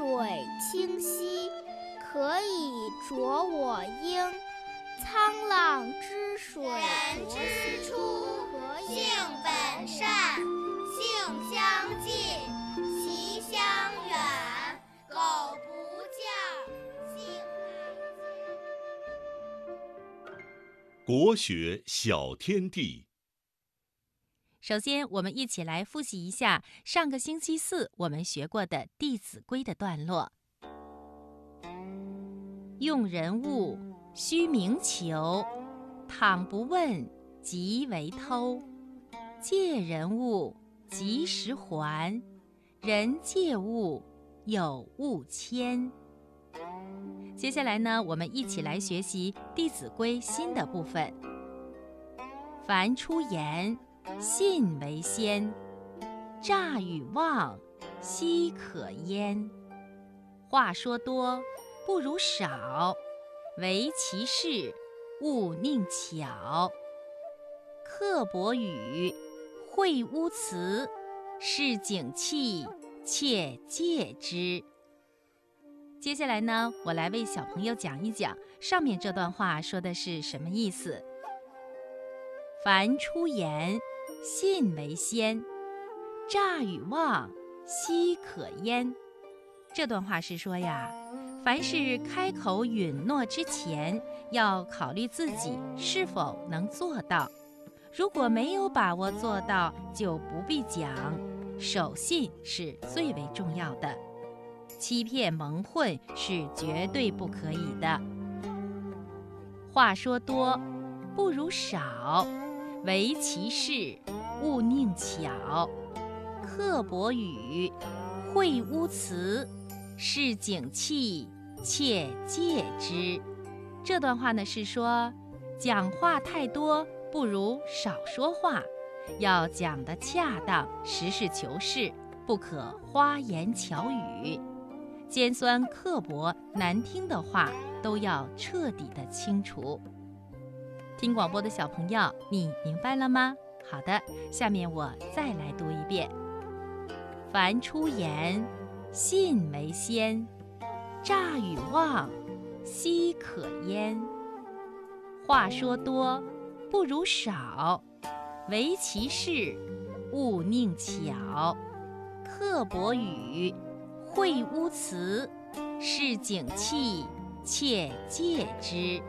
水清兮可以濯我缨。沧浪之水人之初性本善性相近习相远苟不教性乃迁国学小天地首先，我们一起来复习一下上个星期四我们学过的《弟子规》的段落。用人物，须明求；倘不问，即为偷。借人物，及时还；人借物，有物迁。接下来呢，我们一起来学习《弟子规》新的部分。凡出言，信为先；诈与妄，奚可焉？话说多，不如少；唯其事，勿佞巧。刻薄语，秽污词，市井气，切戒之。接下来呢，我来为小朋友讲一讲上面这段话说的是什么意思。凡出言，信为先；诈与妄，奚可焉？这段话是说呀，凡是开口允诺之前，要考虑自己是否能做到。如果没有把握做到，就不必讲。守信是最为重要的。欺骗蒙混是绝对不可以的。话说多，不如少；唯其事，勿佞巧。刻薄语，秽污词，市井气，切戒之。这段话呢是说，讲话太多，不如少说话，要讲得恰当，实事求是，不可花言巧语。尖酸刻薄、难听的话都要彻底的清除。听广播的小朋友，你明白了吗？好的，下面我再来读一遍：凡出言，信为先；诈与妄，奚可焉？话说多，不如少；唯其事，勿佞巧。刻薄语。秽污词，市井气，切戒之。